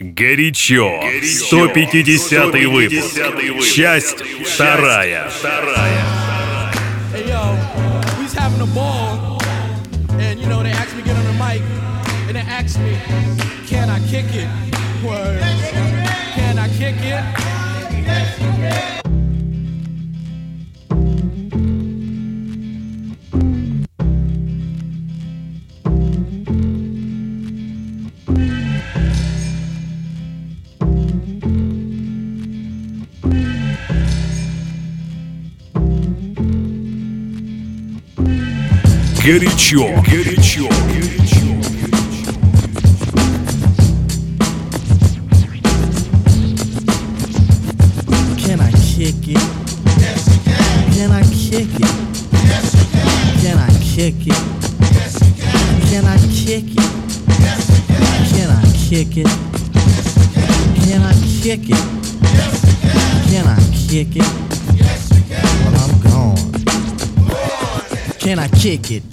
Горячо. 150-й выпуск. Часть вторая. Can I kick it? Горячо. Горячо. Горячо. Can I kick it? Yes, you can. Can I kick it? Yes, you can. Can I kick it? Yes, you can. Can I kick it? Yes, you can. Can I kick it? Yes, you can. Can I kick it? Yes, you can. Can I kick it? Yes, you can. Well, I'm gone. Can I kick it?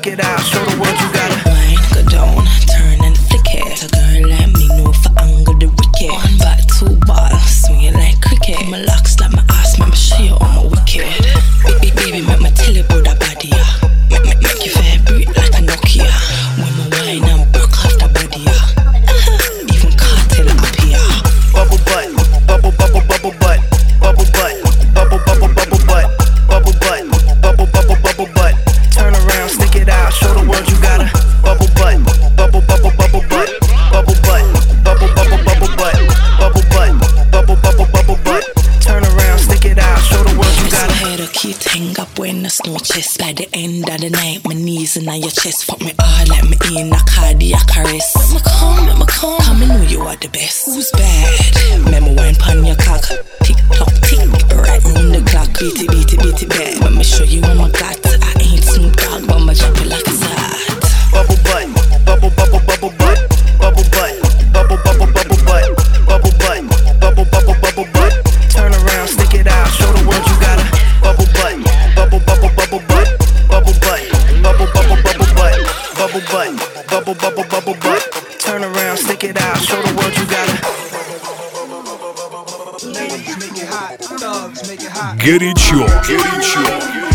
Stick it out, show the Горячо. Горячо.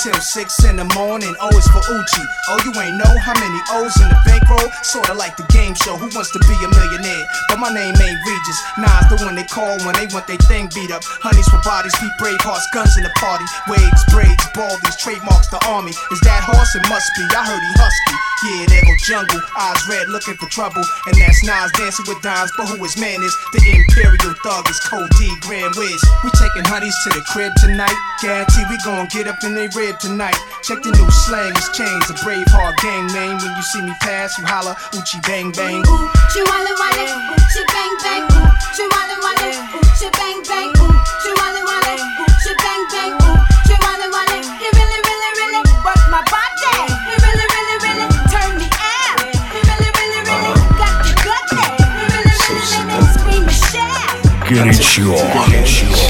Till 6 in the morning. Oh, o is for Oochie. Oh, you ain't know how many O's in the bankroll? Sorta like the game show, Who Wants to Be a Millionaire? But my name ain't Regis. Nah, the one they call when they want their thing beat up. Honeys for bodies, beat brave hearts, guns in the party. Waves, braids, baldies, trademarks the army. Is that horse? It must be. I heard he husky. Yeah, there go jungle. Eyes red, looking for trouble. And that's Nas dancing with dimes. But who his man is? The Imperial Thug is Code D, Grand Wiz. We taking honeys to the crib tonight. Guarantee we gon' get up in they crib tonight. Check the new slang, it's changed. A brave hard gang name. When you see me pass, you holler, Oochie bang bang. Oochie wally wally, Oochie bang bang. Oochie wally wally, Oochie bang bang. Oochie wally wally, Oochie bang bang. Oochie wally wally, he really really really work my body. He really really really turn me out. He really really really got the gut He really really really scream a shout. Горячо. Горячо.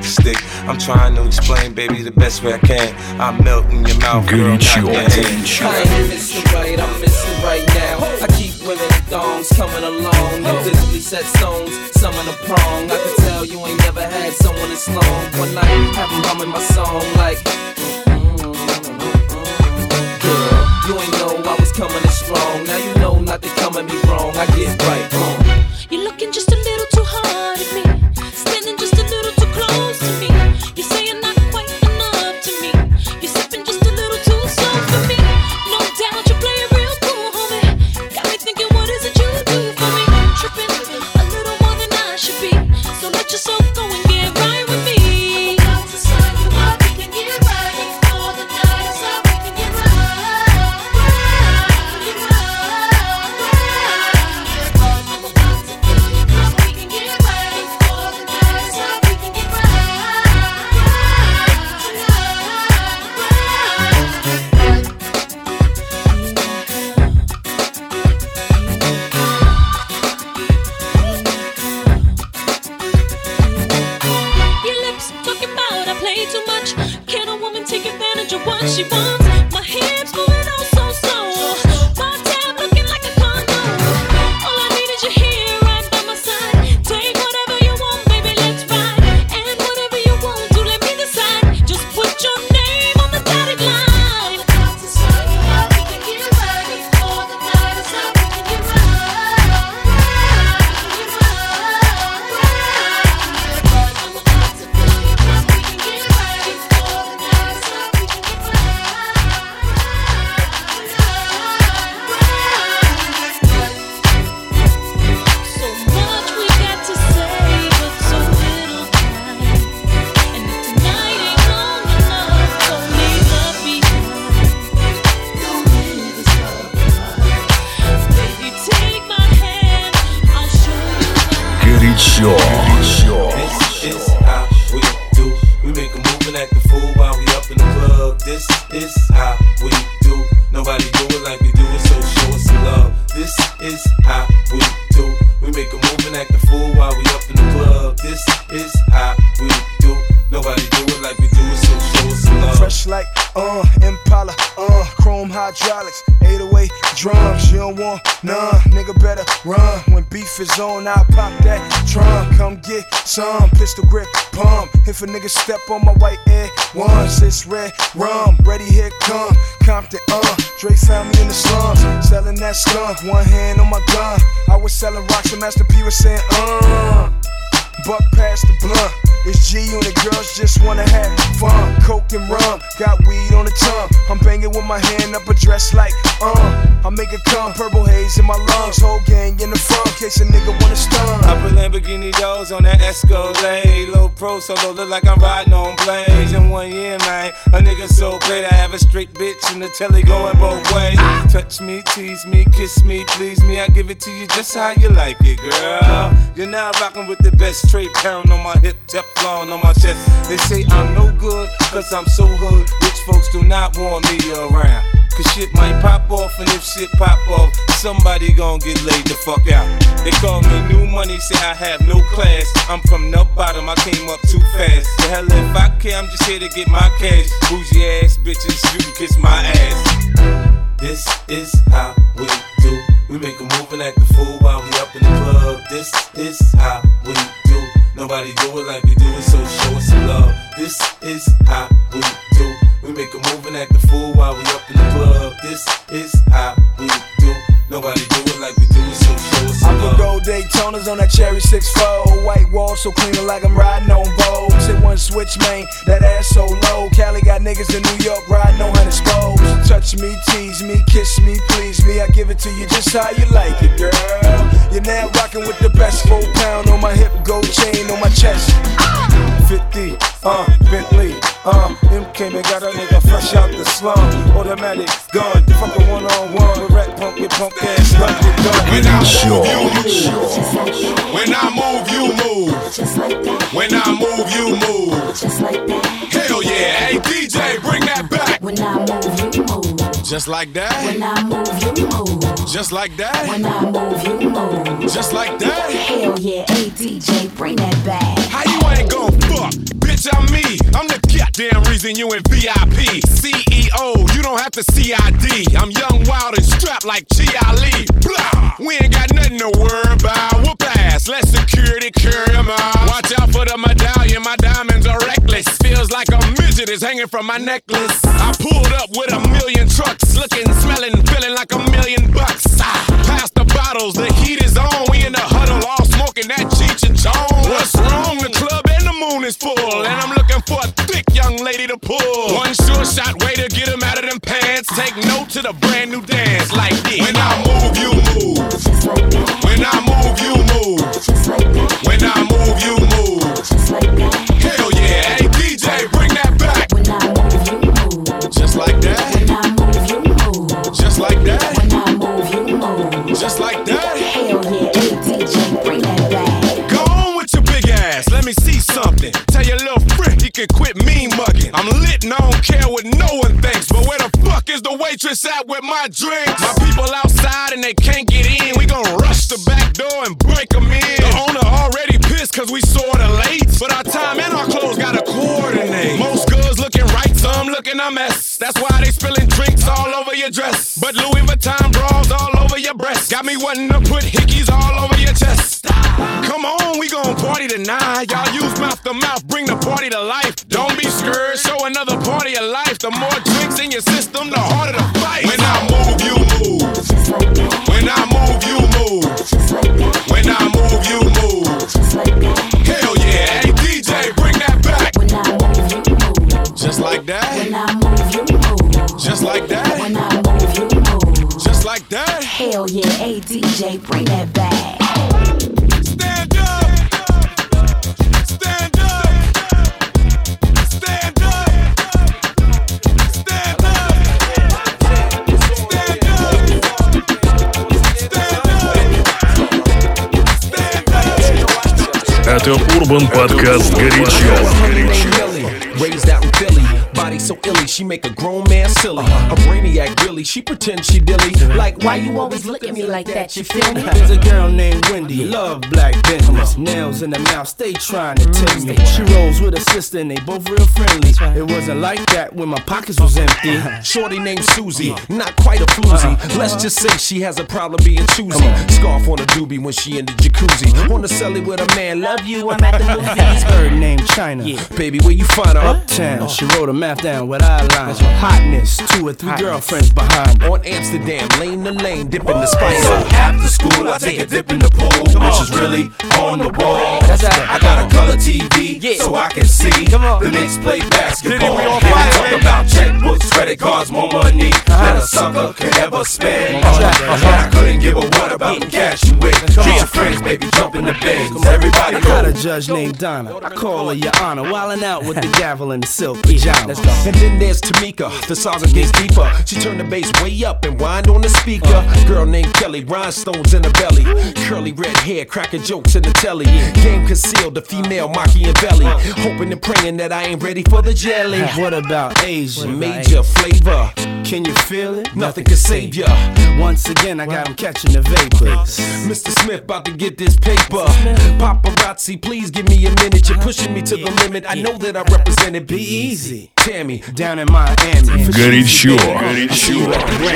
with the stick. I'm trying to explain, baby, the best way I can. I'm melting your mouth, girl, not your. I ain't Mr. Right, I'm Mr. Right now. I keep women thongs coming along. No physically set stones, some in the prong. I can tell you ain't never had someone as long. One night, have them humming my song like. Mm, mm, mm, girl, you ain't know I was coming as strong. Now you know not to come at me wrong. I get right. If a nigga step on my white air once, it's red rum. Ready, here come Compton, uh. Dre found me in the slums, selling that skunk. One hand on my gun. I was selling rocks and Master P was saying, uh. Buck past the blunt. It's G and the girls just wanna have fun. Coke and rum, got weed on the tongue. I'm banging with my hand up a dress like, uh. I make it come, purple haze in my lungs. Whole gang in the front, case a nigga wanna stun. I pull Lamborghini doors on that Escalade. Low pro solo, look like I'm riding on blades. In one year, man, a nigga so great. I have a straight bitch in the telly going both ways. Touch me, tease me, kiss me, please me. I give it to you just how you like it, girl. You're now rocking with the best straight pound on my hip, Teflon on my chest. They say I'm no good, cause I'm so hood. Rich folks do not want me around. Cause shit might pop off, and if shit pop off, somebody gon' get laid the fuck out. They call me new money, say I have no class. I'm from the bottom, I came up too fast. The hell if I care, I'm just here to get my cash. Bougie ass bitches, you can kiss my ass. This is how we do. We make a move and act the fool while we up in the club. This is how we do. Nobody do it like we do it, so show us some love. This is how we do. We make a move and act the fool while we up in the club. This is how we do. Nobody do it like we do it, so show us I some put love. gold Daytonas on that cherry 6-4 White wall so clean like I'm riding on Vogue. Hit one switch, man, that ass so low. Cali got niggas in New York riding on hundred spokes Touch me, tease me, kiss me, please me. I give it to you just how you like it, girl. You're now rocking with the best Four pound on my hip, gold chain on my chest. 50, uh, Bentley, uh, MK man got a nigga fresh out the slum. Automatic gun, fucking one on one with rat punk, get punk ass stuck with gun. Get it your. When I move, you move. When I move, you move. Hell yeah, hey DJ, bring that back. When I move, you move. Just like that. When I move, you move. Just like that. When I move, you move. Just like that. Hell yeah, hey DJ, bring that back. How you ain't gon' fuck? Bitch, I'm me. I'm the goddamn reason you in VIP. CEO, you don't have to CID. I'm young, wild, and strapped like Chi Ali. Blah! We ain't got nothing to worry about. Whoop ass, let security carry 'em out. Watch out for the medallion, my diamonds are reckless. Feels like a midget is hanging from my necklace. I pulled up with a million trucks, looking, smelling, feeling like a million bucks. Ah, Pass the bottles, the heat is on. We in the huddle, all smoking that is full, and I'm looking for a thick young lady to pull. One sure shot way to get 'em out of them pants. Take note to the brand new dance like this. When I move, you move. When I move, you move. When I move, you move. Hell yeah, hey DJ, bring that back. When I move, you move. Just like that. Quit mean mugging. I'm lit and I don't care what no one thinks. But where the fuck is the waitress at with my drinks? My people outside and they can't get in. We gon' rush the back door and break them in. The owner already pissed cause we sorta late. But our time and our clothes gotta coordinate. Most girls looking right, some looking a mess. That's why they spilling drinks all over your dress. But Louis Vuitton bras all over your breast. Got me wanting to put hickeys all over your chest. Come on, we gon' party tonight. Y'all use mouth to mouth, bring the party to life. Don't be scared, show another party of life. The more drinks in your system, the harder the fight. When I move, you move. When I move, you move. When I move, you move. Hell yeah, hey DJ, bring that back. When I move, you move. Just like that. When I move, you move. Just like that. When I move, you move. Just like that. Hell yeah, hey DJ, bring that back. Это Урбан Подкаст «Горячо». Raised out in Philly, body so illy, she make a grown man silly. A brainiac, really, she pretend she dilly. Like, why you always look at me like that? You feel me? There's a girl named Wendy, love black business. Nails in the mouth, stay trying to tempt mm, me. She rolls with her sister and they both real friendly. It wasn't like that when my pockets was empty. Uh-huh. Shorty named Susie, not quite a floozy. Uh-huh. Let's uh-huh. just say she has a problem being choosy. Scarf on a doobie when she in the jacuzzi. On the celly with a man, love you, I'm at the movies. Her name China. Baby, where you find her? Uptown, oh. she wrote a math down with eyelines. Hotness, two or three girlfriends behind her. On Amsterdam, lane to lane, dipping the spice. So after school, I take a dip in the pool. Bitch is really on the ball. I got a color TV so I can see the Knicks play basketball. Can we talk about checkbooks, credit cards, more money uh-huh. than a sucker could ever spend. I couldn't give a what about the cash you with. Get your friends, baby, jump in the bins. Everybody I got go. a judge named Donna. I call her Your Honor, wildin' out with the gavel and the silk pajama. And then there's Tamika, the saga gets deeper. She turned the bass way up and whined on the speaker. Girl named Kelly, rhinestones in her belly. Curly red hair, cracking jokes in the telly. Game concealed, the female Machiavelli. Hoping and praying that I ain't ready for the jelly. What about Asia? Major flavor. Can you feel it? Nothing can save ya. Once again, I got him catching the vapors. Mr. Smith, about to get this paper. Paparazzi, please give me a minute. You're pushing me to the limit. I know that I represent it. Be easy. Tammy, Down in Miami. for Горячо, sure. горячо.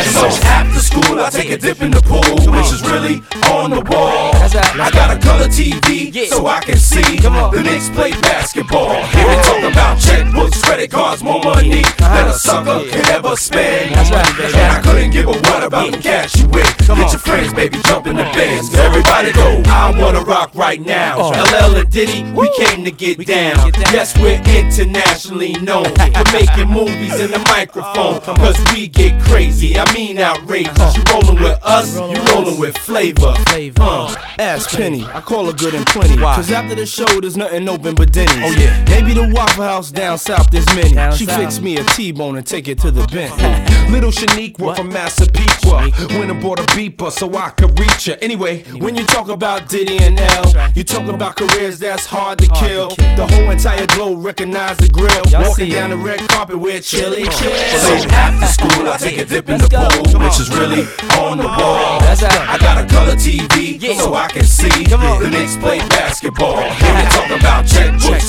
So after school, I take a dip in the pool, which is really on the wall. I got a color TV so I can see the Knicks play basketball. Here they talk about checkbooks, credit cards, more money than a sucker could ever spend. And I couldn't give a what about the cash you with. Get your friends, baby, jump in the bins. Everybody go, I wanna rock right now. LL and Diddy, we came to get down. Yes, we're internationally known for making movies in the microphone. Cause we get crazy, I mean outrageous. You rolling with us, you rolling with flavor. flavor. Uh. Ask Penny, I call her good and plenty. Why? Cause after the show, there's nothing open but Denny's. Oh, yeah. Maybe the Waffle House down south, there's many. she fixed me a T-bone and take it to the bench. Little Shaniqua from Massapequa. Went and bought a beeper so I could reach her. Anyway, When you talk about Diddy and L, you talk about careers that's hard to kill. The whole entire globe recognize the grill. Walking down the red carpet with chili So after school, I take a dip in the pool, which is really on the wall. I got a color TV so I can see. The Knicks play basketball. Here they talk about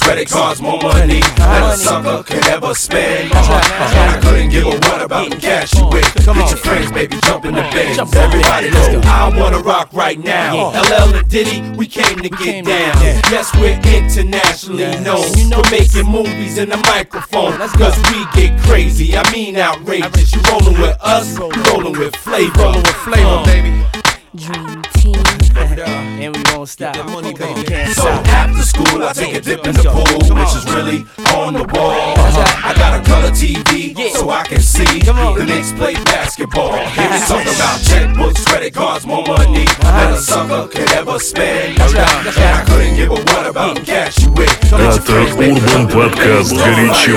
credit cards, more money than a sucker could ever spend. I couldn't give a what about the cash you with. Get your friends, baby, jump in the bins. Everybody go, I wanna rock right now. LL and Diddy, we came to get down. Yes, we're internationally known for making movies in the microphone. Cause we get crazy, I mean outrageous. You rolling with us, you rolling with flavor. Rolling with flavor, uh. baby. Dream team. And we won't stop. money, baby. Can't So stop. after school, I take a dip in the pool, which is really on the wall. I got a color TV so I can see the Knicks play basketball. Here we talk about checkbooks, credit cards, more money than a sucker could ever spend. And I couldn't give a what about the cash you with. Get your Это friends, baby, Урбан jump in the Подкаст bins. «Горячо».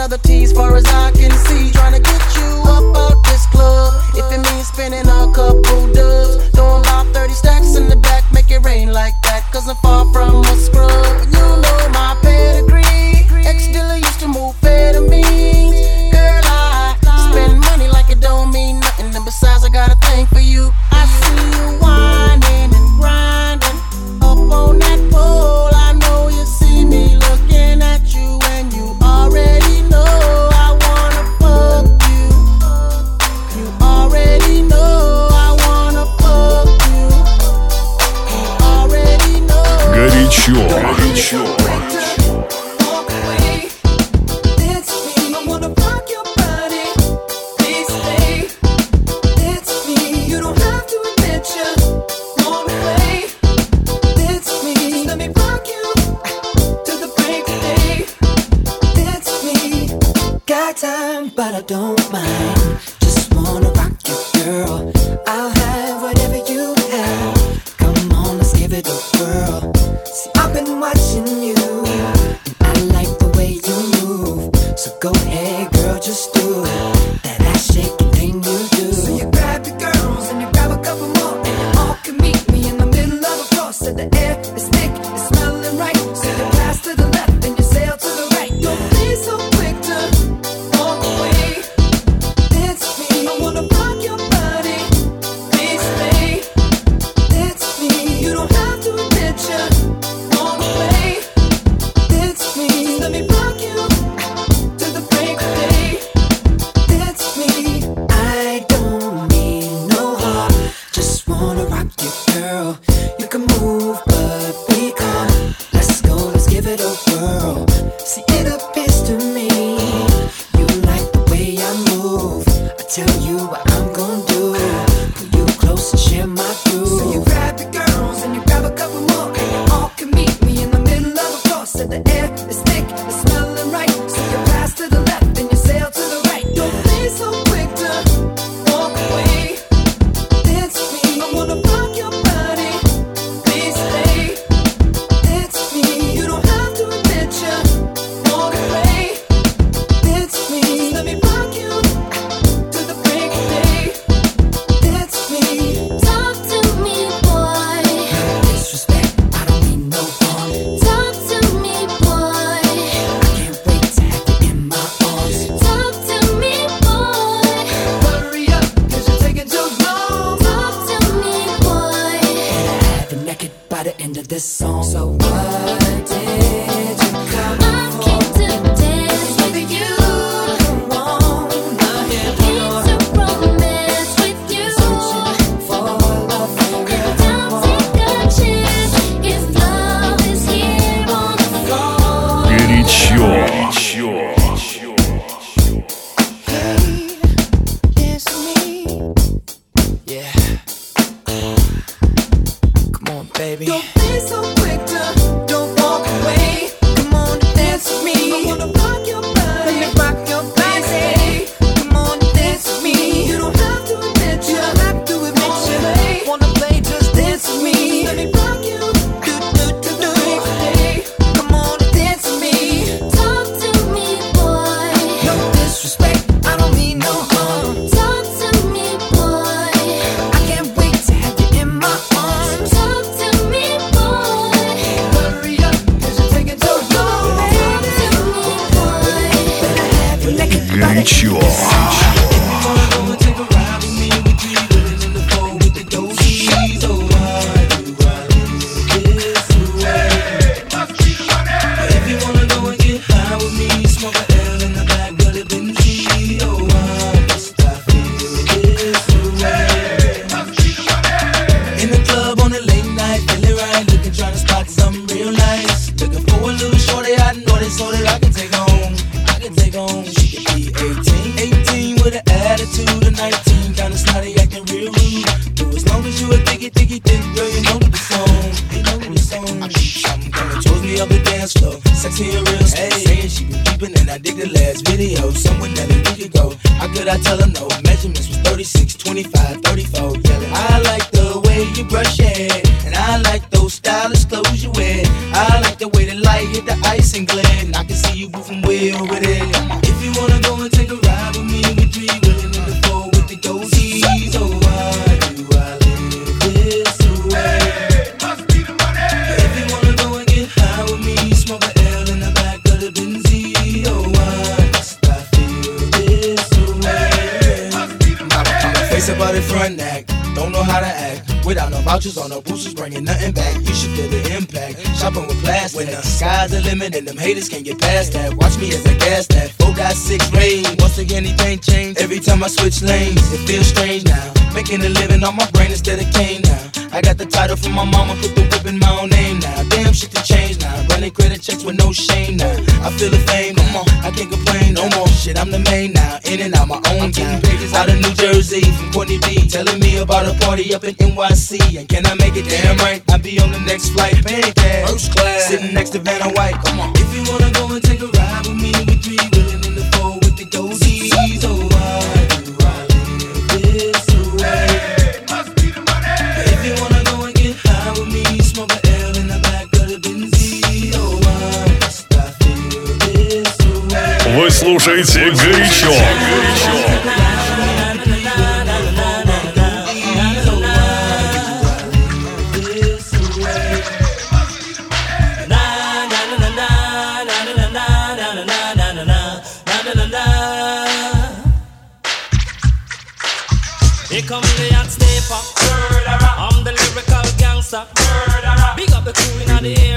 Another tease, far as I can see. Trying to get you up the back, make it rain like that. Cause I'm far from a scrub. You brush your head. And I like those stylish clothes you wear. I like the way the light hit the ice and glare. And I can see you moving way over there. If you wanna go and take a ride with me, we three willing in the four with the goatees. Oh, why do I live this way? Must be the money. If you wanna go and get high with me, smoke a L in the back of the Benz. Oh, why must I feel this way? Must be the money. My face about it front act, don't know how to act. Without no vouchers or no boosters, bringing nothing back. You should feel the impact. Shopping with plastic. When the sky's the limit and them haters can't get past that. Watch me as I gas that. Four got six rain. Once again, anything change. Every time I switch lanes, it feels strange now. Making a living on my brain instead of cane now. I got the title from my mama, put the whip in my own name now. Damn shit to change now. Running credit checks with no shame now. I feel the fame, come on, I can't complain no more. Shit, I'm the main now, in and out my own town. Out of New Jersey, from Courtney B, telling me about a party up in NYC. And can I make it damn right? I'll be on the next flight, pancake, first class, sitting next to Vanna White. Come on, if you wanna go and take a ride with me, we three слушаете горячо. Here come the hot stepper. I'm the lyrical gangster. Big up the crew in the area.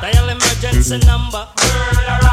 Dial emergency number. Still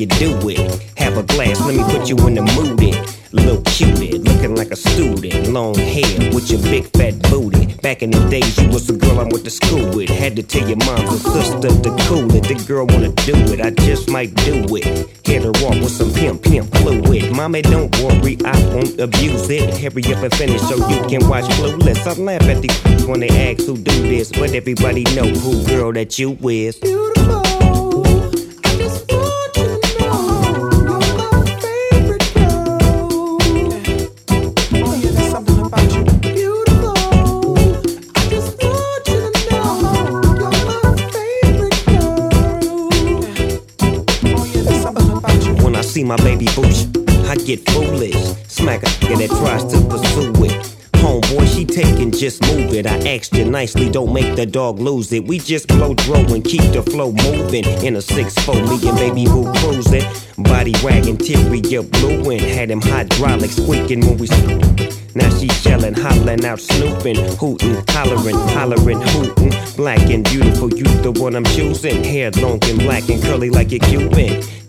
you do it. Have a glass, let me put you in the mood. It. Little cutie, looking like a student. Long hair with your big fat booty. Back in the days, you was the girl I went to school with. Had to tell your mom and sister to cool it. The girl wanna do it, I just might do it. Hit her off with some pimp, pimp fluid. Mommy, don't worry, I won't abuse it. Hurry up and finish so you can watch Clueless. I laugh at these when they ask who do this, but everybody know who girl that you is. When see my baby boosh, I get foolish. Smack a nigga that tries to pursue it. Homeboy, she taking, just move it. I asked you nicely, don't make the dog lose it. We just blow throw and keep the flow moving. In a 6-4, me and baby boo cruising. Body wagging, teary, you blue and had him hydraulics squeaking when we. Now she yelling, hollering out, snooping, hooting, hollering, hollering, hooting. Black and beautiful, you the one I'm choosing. Hair long and black and curly like a Cuban.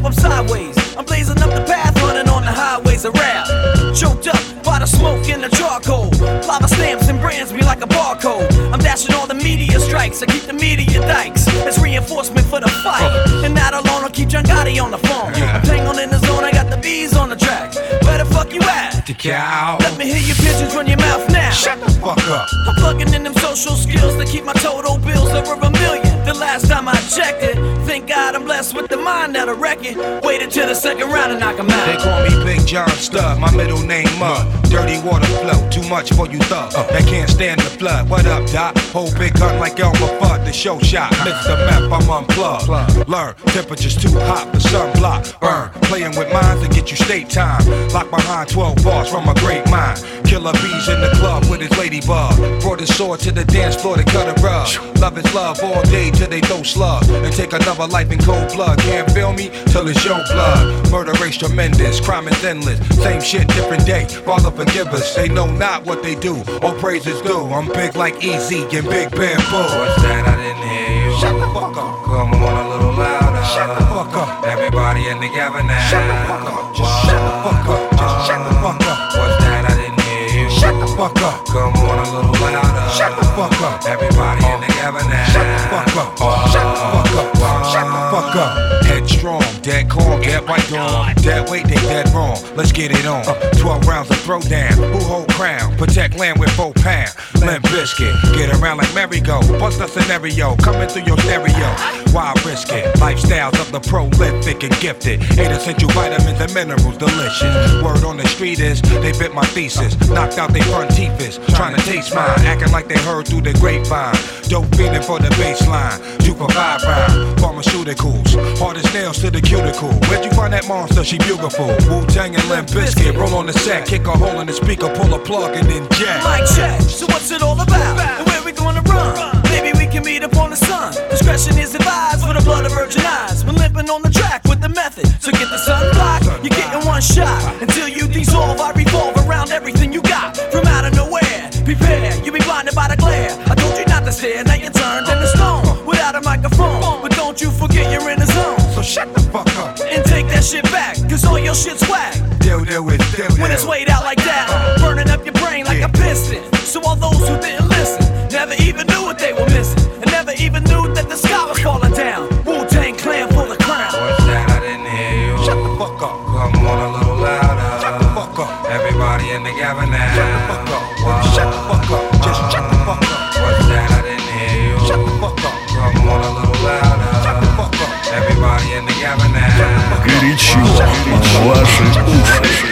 Up, I'm sideways. I'm blazing up the path, running on the highways of rap. Choked up by the smoke and the charcoal. Lava stamps and brands me like a barcode. I'm dashing all the media strikes. I keep the media dikes. It's reinforcement for the fight. And not alone, I'll keep John Gotti on the phone. I'm tangled in the zone, I got the bees on the track. Fuck you at? The cow. Let me hear your pigeons run your mouth now. Shut the fuck up. I'm plugging in them social skills to keep my total bills over a million. The last time I checked it, thank God I'm blessed with the mind that'll wreck it. Waited till the second round and knock 'em They out. They call me Big John Studd, my middle name Mud. Dirty water flow, too much for you thug. Uh, They can't stand the flood. What up, Doc? Hold big gun like Elmer Fudd, the show shot. Mix the map, I'm unplugged. Learn, temperature's too hot the sun block. Burn, playing with minds to get you state time. Locked behind 12 bars from a great mind. Killer bees in the club with his ladybug. Brought his sword to the dance floor to cut a rug. Love is love all day till they throw slug. And take another life in cold blood. Can't feel me till it's your blood. Murder rate's tremendous, crime is endless. Same shit, different day. Father forgive us. They know not what they do. All praise is due. I'm big like Easy and Big Bamboo. What's that? I didn't hear you. Shut the fuck up. Come on a little Everybody in together now. Shut the fuck up. Just shut the fuck up. Just shut the fuck up. What's that? I didn't hear you. Shut the fuck up. Come on a little louder. Shut the fuck up. Everybody in together now. Shut the fuck up. Oh. Shut the fuck up. Shut the fuck up. Headstrong, dead calm, dead white dawn. Dead weight, they dead wrong. Let's get it on. Uh. 12 rounds of throwdown. Who hold crown? Protect land with four pound. Limp Bizkit. Get around like merry-go. Bust a scenario. Coming through your stereo. Why risk it? Lifestyles of the prolific and gifted. Eight essential vitamins and minerals, delicious. Word on the street is they bit my thesis. Knocked out they front teeth is. Trying to taste mine. Acting like they heard through the grapevine. Dope feeling for the baseline. For five round. Pharmaceuticals. Hard as nails to the cuticle. Where'd you find that monster? She beautiful. Wu Tang and Limp Bizkit. Roll on the set. Kick a hole in the speaker. Pull a plug and then jack. Mic check. So what's it all about? And where we gonna run? Maybe we can meet up on the sun. Discretion is advised for the blood of virgin eyes. We're limping on the track with the method. So get the sun block. You're getting one shot. Until you dissolve, I revolve around everything you got. From out of nowhere. Prepare. You be blinded by the glare. I told you not to stare. Now you're turned into stone. Without a microphone. But don't you forget you're in the zone. So shut the fuck up. And take that shit back. Cause all your shit's whack. Deal, deal with, deal, When it's weighed out like that, burning up your brain like a piston. So all those who didn't listen never even knew what they were missing, and never even knew that the sky was falling down. fuck up. Just shut the fuck up. What's that? I didn't hear you. Shut the fuck up. Come on a little louder. Shut the fuck up. Everybody in together now. Горячо. Ваши уши.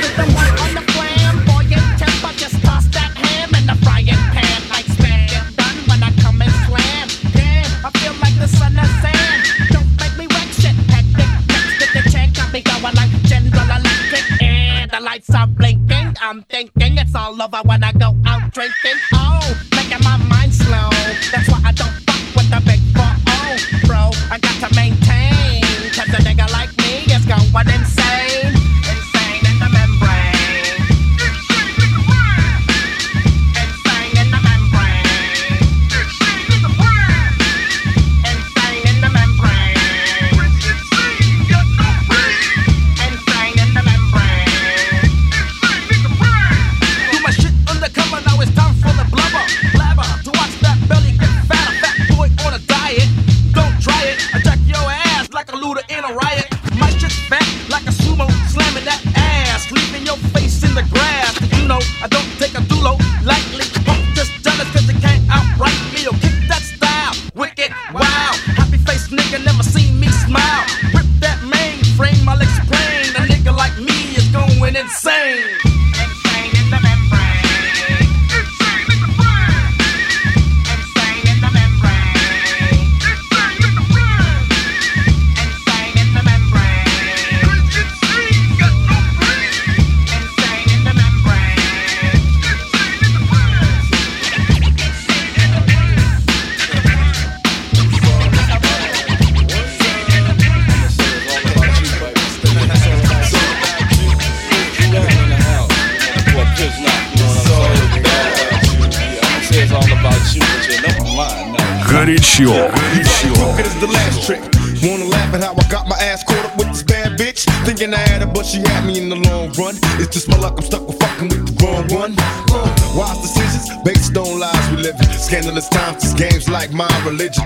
Religion.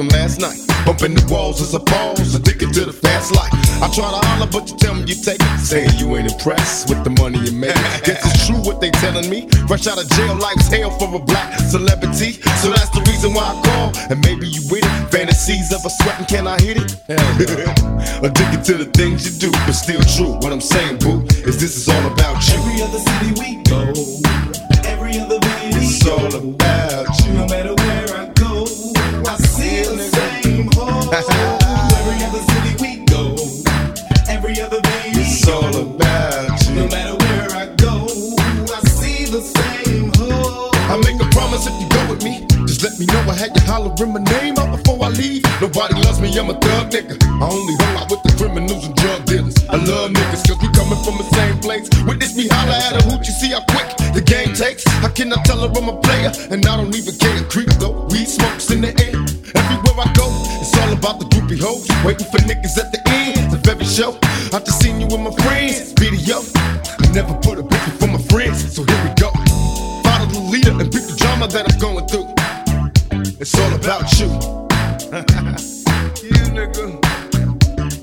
From last night. Bumping the walls as a pause, addicted to the fast life. I try to holler, but you tell me you take it. Saying you ain't impressed with the money you make. Guess it's true what they telling me. Fresh out of jail, life's hell for a black celebrity. So that's the reason why I call. And maybe you with it. Fantasies of a sweating, can I hit it? Addicted to the things you do, but still true. What I'm saying, boo, is this is all about you. Every other city we go, every other baby It's all about you. No matter every other city we go, every other baby It's all about you. No matter where I go, I see the same hole. I make a promise if you go with me. Just let me know I had you hollering my name out before I leave. Nobody loves me, I'm a thug nigga. I only hang out with the criminals and drug dealers. I love niggas cause we coming from the same place. Witness me holler at a hoot, you see how quick the game takes. I cannot tell her I'm a player, and I don't even care. Creep though, weed smokes in the air. All about the groupie hoes. Waiting for niggas at the end of every show. I just seen you with my friends, video. I never put a bitch for my friends, so here we go. Follow the leader and beat the drama that I'm going through. It's all about you. you nigga.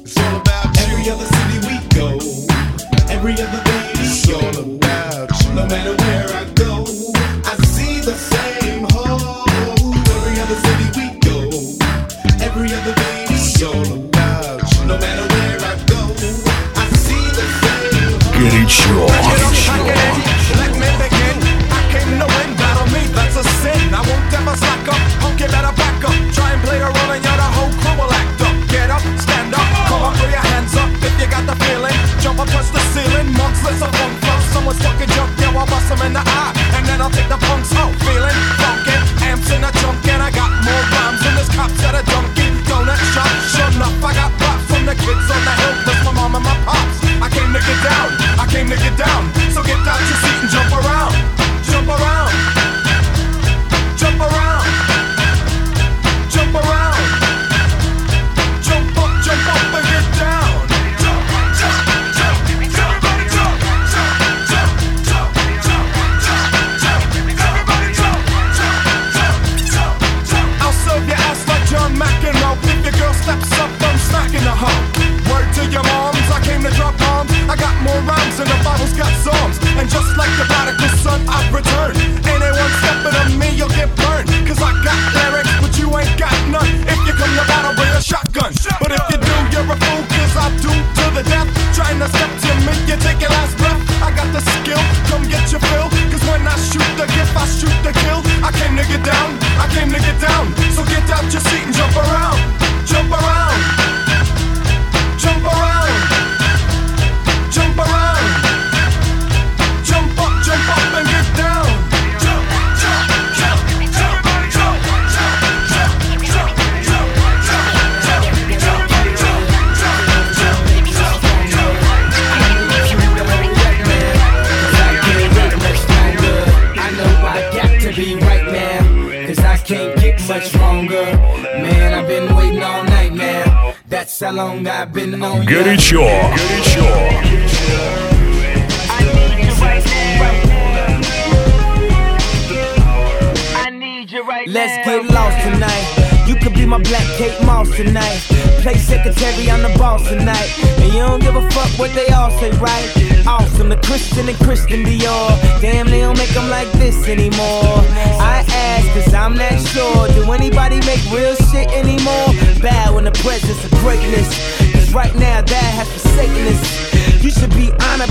It's all about you. Every other city we go, every other baby It's all about you. No matter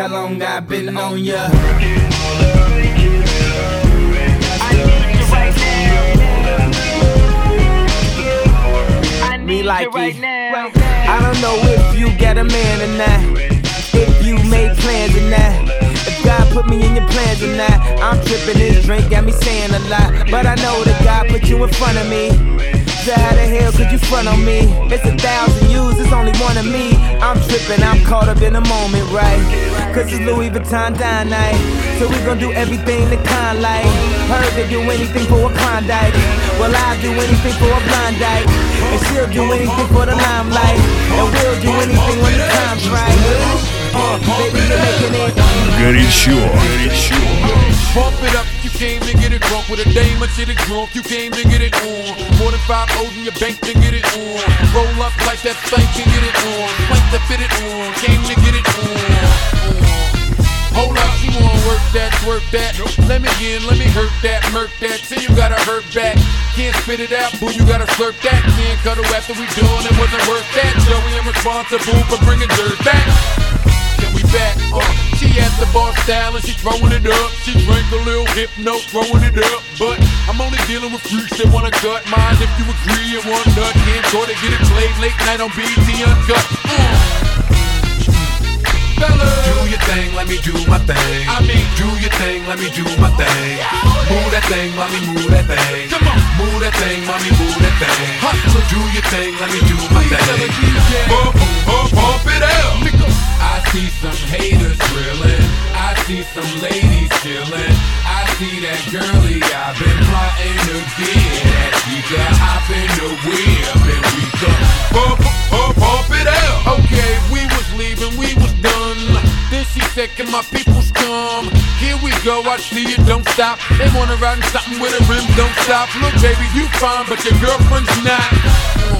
How long I've been on ya. Me like it. I don't know if you get a man or not. If you made plans or not. If God put me in your plans or not. I'm tripping this drink, got me saying a lot. But I know that God put you in front of me. So how the hell could you front on me? It's a thousand yous, it's only one of me. I'm tripping, I'm caught up in the moment, right? Cause it's Louis Vuitton Don night. So we gon' do everything the kind like. Heard they do anything for a Klondike. Well, I'll do anything for a blind. And she'll do anything for the limelight. And we'll do anything when the time's right. Uh, baby, you're making it Горячо. Горячо. Pump it up, you came to get it drunk with a dame or shit it drunk, you came to get it on. More than five O's in your bank to get it on. Roll up like that thing can get it on. Plank to fit it on, came to get it on. Hold up, she wanna work that, work that. Let me in, let me hurt that, murk that. Till you gotta hurt back. Can't spit it out, boo, you gotta slurp that. Can't cuddle after we done, it wasn't worth that. Joey, I'm responsible for bringing dirt back. Can we back? Uh, She at the bar style and she throwing it up. She drank a little hypno, throwing it up. But I'm only dealing with freaks that wanna cut mine. If you agree and want nut, can't go to get it played late night on BET Uncut. Fellas. Do your thing, let me do my thing. I mean, do your thing, let me do my thing. Move that thing, mommy, move that thing. Come on. Move that thing, mommy, move that thing. Hustle. Do your thing, let me do my thing. Bump, bump, bump it out. I see some haters drilling. I see some ladies chilling. I see that girlie I've been plotting to get at. She could hop in the whip and we could Bump, bump, bump it out. Okay, we was leaving, we was done. Then she said, Can my peoples come? Here we go, I see you, don't stop. They wanna ride in something with a rim, don't stop. Look, baby, you fine, but your girlfriend's not.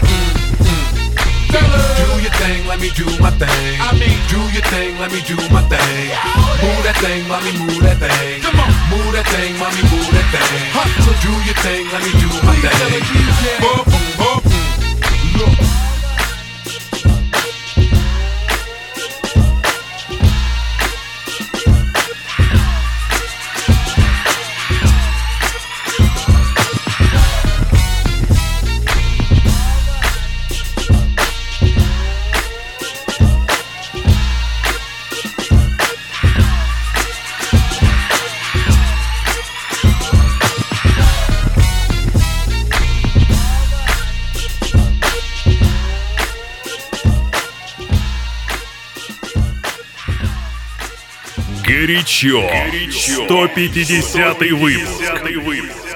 Do your thing, let me do my thing. I mean, do your thing, let me do my thing. Move that thing, mommy, move that thing. Come on. Move that thing, mommy, move that thing. Hustle. Do your thing, let me do my Please tell the thing. DJ. Bump, bump. Горячо. Горячо. 150 выпуск. 150 выпуск.